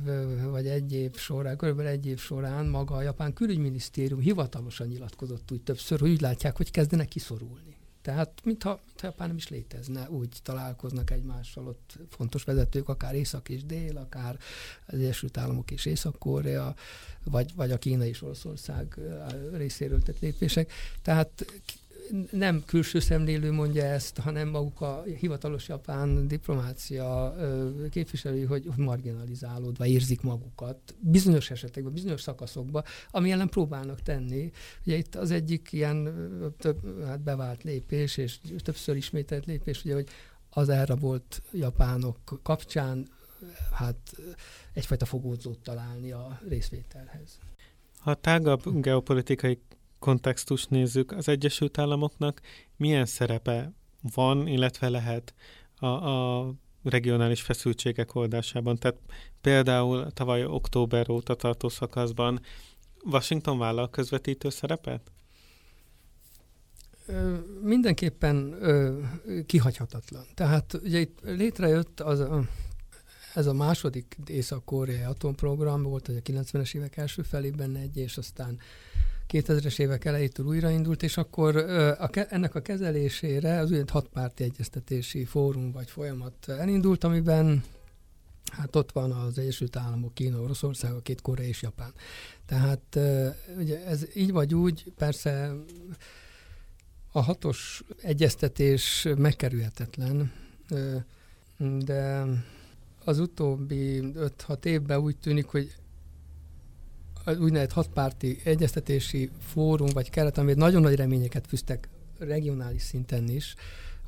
vagy egy év során, körülbelül egy év során maga a japán külügyminisztérium hivatalosan nyilatkozott úgy többször, hogy úgy látják, hogy kezdenek kiszorulni. Tehát, mintha, mintha Japán nem is létezne, úgy találkoznak egymással ott fontos vezetők, akár Észak és Dél, akár az Egyesült Államok és Észak-Korea, vagy, vagy a Kína és Oroszország részéről tett lépések. Tehát nem külső szemlélő mondja ezt, hanem maguk a hivatalos japán diplomácia képviselői, hogy marginalizálódva érzik magukat bizonyos esetekben, bizonyos szakaszokban, ami ellen próbálnak tenni. Ugye itt az egyik ilyen több, hát bevált lépés, és többször ismételt lépés, ugye, hogy az elrabolt japánok kapcsán hát egyfajta fogódzót találni a részvételhez. Ha tágabb geopolitikai kontextust nézzük, az Egyesült Államoknak milyen szerepe van, illetve lehet a, a regionális feszültségek oldásában. Tehát például tavaly október óta tartó szakaszban Washington vállal közvetítő szerepet? Mindenképpen kihagyhatatlan. Tehát ugye itt létrejött az, ez a második Észak-Koreai atomprogram, volt hogy a 90-es évek első felében egy, és aztán 2000-es évek elejétől újraindult, és akkor a, ennek a kezelésére az úgynevezett hatpárti egyeztetési fórum vagy folyamat elindult, amiben hát ott van az Egyesült Államok, Kína, Oroszország, a két Korea és Japán. Tehát ugye ez így vagy úgy, persze a hatos egyeztetés megkerülhetetlen, de az utóbbi 5-6 évben úgy tűnik, hogy úgynevezett hatpárti egyeztetési fórum vagy keret, amit nagyon nagy reményeket fűztek regionális szinten is,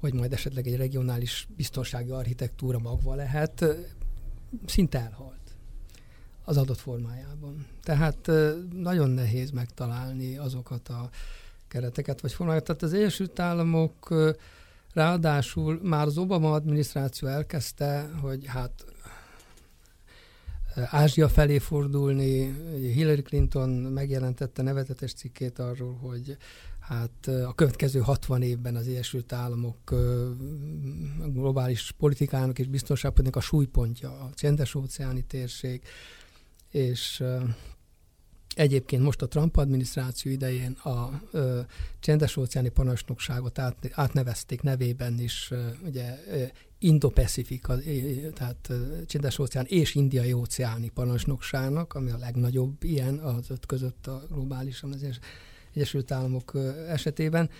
hogy majd esetleg egy regionális biztonsági architektúra magva lehet, szinte elhalt az adott formájában. Tehát nagyon nehéz megtalálni azokat a kereteket vagy formákat. Tehát az Egyesült Államok ráadásul már az Obama adminisztráció elkezdte, hogy hát Ázsia felé fordulni. Hillary Clinton megjelentette nevezetes cikkét arról, hogy hát a következő 60 évben az Egyesült Államok globális politikának és biztonságpolitikának a súlypontja a csendes óceáni térség, és Egyébként most a Trump adminisztráció idején a ö, csendes óceáni parancsnokságot át, átnevezték nevében is, ö, ugye Indo-Pacific, tehát csendes óceán és indiai óceáni parancsnokságnak, ami a legnagyobb ilyen az öt között a globálisan az Egyesült Államok esetében.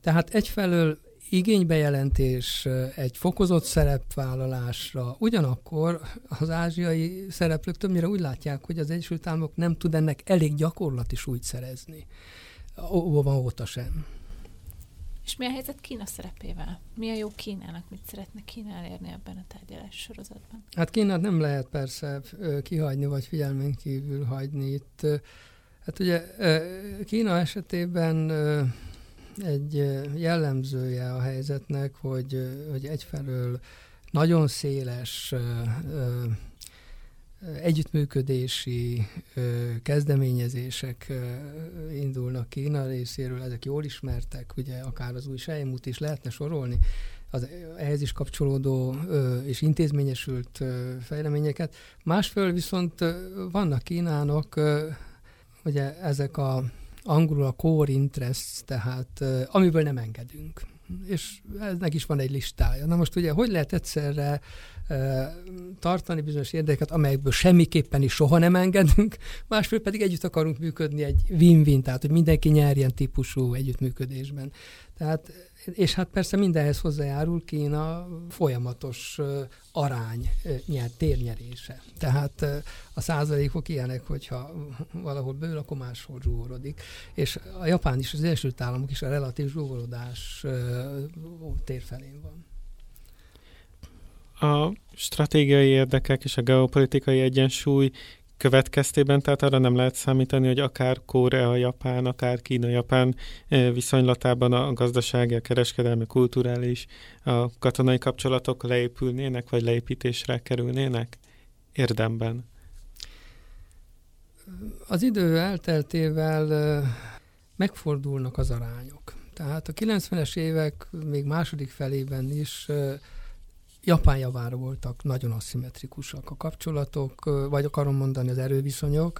Tehát egyfelől igénybejelentés egy fokozott szerepvállalásra, ugyanakkor az ázsiai szereplők többnyire úgy látják, hogy az Egyesült Államok nem tud ennek elég gyakorlati súlyt szerezni. Óva óta sem. És mi a helyzet Kína szerepével? Mi a jó Kínának? Mit szeretne Kína elérni ebben a tárgyalás sorozatban? Hát Kínát nem lehet persze kihagyni, vagy figyelmen kívül hagyni. Itt, hát ugye Kína esetében egy jellemzője a helyzetnek, hogy, hogy egyfelől nagyon széles együttműködési kezdeményezések indulnak Kína részéről, ezek jól ismertek, ugye akár az új sejmút is lehetne sorolni, az ehhez is kapcsolódó és intézményesült fejleményeket. Másfél viszont vannak Kínának ugye ezek a angolul a core interests, tehát amiből nem engedünk. És ennek is van egy listája. Na most ugye, hogy lehet egyszerre tartani bizonyos érdeket, amelyekből semmiképpen is soha nem engedünk, másfél pedig együtt akarunk működni egy win-win, tehát hogy mindenki nyerjen típusú együttműködésben. Tehát és hát persze mindenhez hozzájárul Kína folyamatos arány nyer, térnyerése. Tehát a százalékok ilyenek, hogyha valahol bőr, akkor máshol zsúgorodik. És a Japán is, az Egyesült Államok is a relatív zsúgorodás térfelén van. A stratégiai érdekek és a geopolitikai egyensúly következtében, tehát arra nem lehet számítani, hogy akár Korea-Japán, akár Kína-Japán eh, viszonylatában a gazdasági, a kereskedelmi, kulturális, a katonai kapcsolatok leépülnének, vagy leépítésre kerülnének érdemben? Az idő elteltével eh, megfordulnak az arányok. Tehát a 90-es évek még második felében is eh, Japán javára voltak nagyon aszimmetrikusak a kapcsolatok, vagy akarom mondani az erőviszonyok.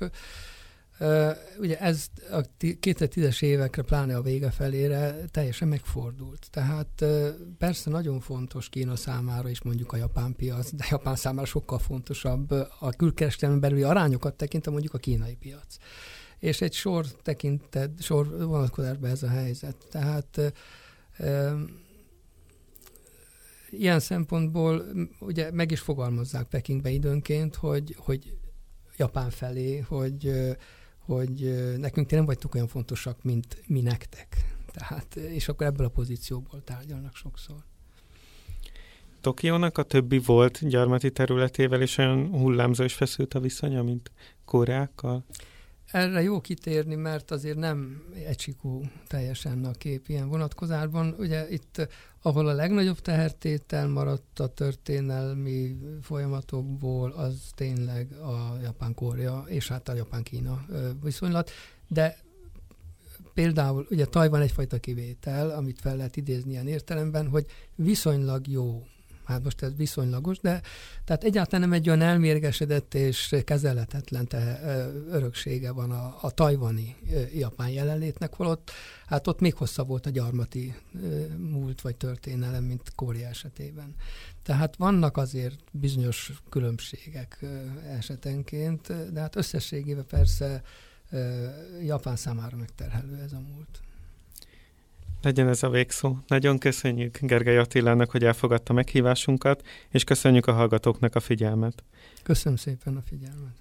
Ugye ez a 2010-es évekre, pláne a vége felére teljesen megfordult. Tehát persze nagyon fontos Kína számára is mondjuk a japán piac, de Japán számára sokkal fontosabb a külkereskedelmi belüli arányokat tekintve mondjuk a kínai piac. És egy sor tekintet, sor vonatkozásban ez a helyzet. Tehát ilyen szempontból ugye meg is fogalmazzák Pekingbe időnként, hogy, hogy Japán felé, hogy, hogy nekünk ti nem vagytok olyan fontosak, mint mi nektek. Tehát, és akkor ebből a pozícióból tárgyalnak sokszor. Tokiónak a többi volt gyarmati területével is olyan hullámzó és feszült a viszonya, mint Koreákkal? Erre jó kitérni, mert azért nem egysikú teljesen a kép ilyen vonatkozásban. Ugye itt, ahol a legnagyobb tehertétel maradt a történelmi folyamatokból, az tényleg a Japán-Korea és hát a Japán-Kína viszonylat, de például ugye Tajvan egyfajta kivétel, amit fel lehet idézni ilyen értelemben, hogy viszonylag jó hát most ez viszonylagos, de tehát egyáltalán nem egy olyan elmérgesedett és kezelhetetlen te, öröksége van a, a tajvani japán jelenlétnek, holott hát ott még hosszabb volt a gyarmati múlt vagy történelem, mint Kória esetében. Tehát vannak azért bizonyos különbségek esetenként, de hát összességében persze Japán számára megterhelő ez a múlt. Legyen ez a végszó. Nagyon köszönjük Gergely Attilának, hogy elfogadta meghívásunkat, és köszönjük a hallgatóknak a figyelmet. Köszönöm szépen a figyelmet.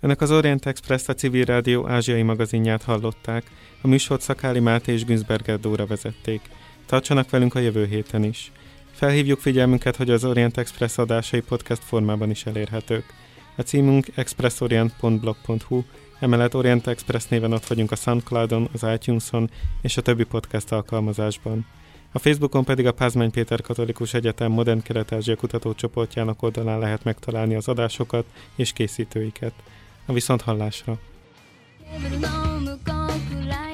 Önök az Orient Express a civil rádió ázsiai magazinját hallották. A műsort Szakáli Máté és Günzberger Dóra vezették. Tartsanak velünk a jövő héten is. Felhívjuk figyelmünket, hogy az Orient Express adásai podcast formában is elérhetők. A címünk expressorient.blog.hu, Emellett Orient Express néven ott vagyunk a Soundcloudon, az iTunes-on és a többi podcast alkalmazásban. A Facebookon pedig a Pázmány Péter Katolikus Egyetem Modern Kelet-Ázsia kutatócsoportjának oldalán lehet megtalálni az adásokat és készítőiket. A viszont hallásra! Living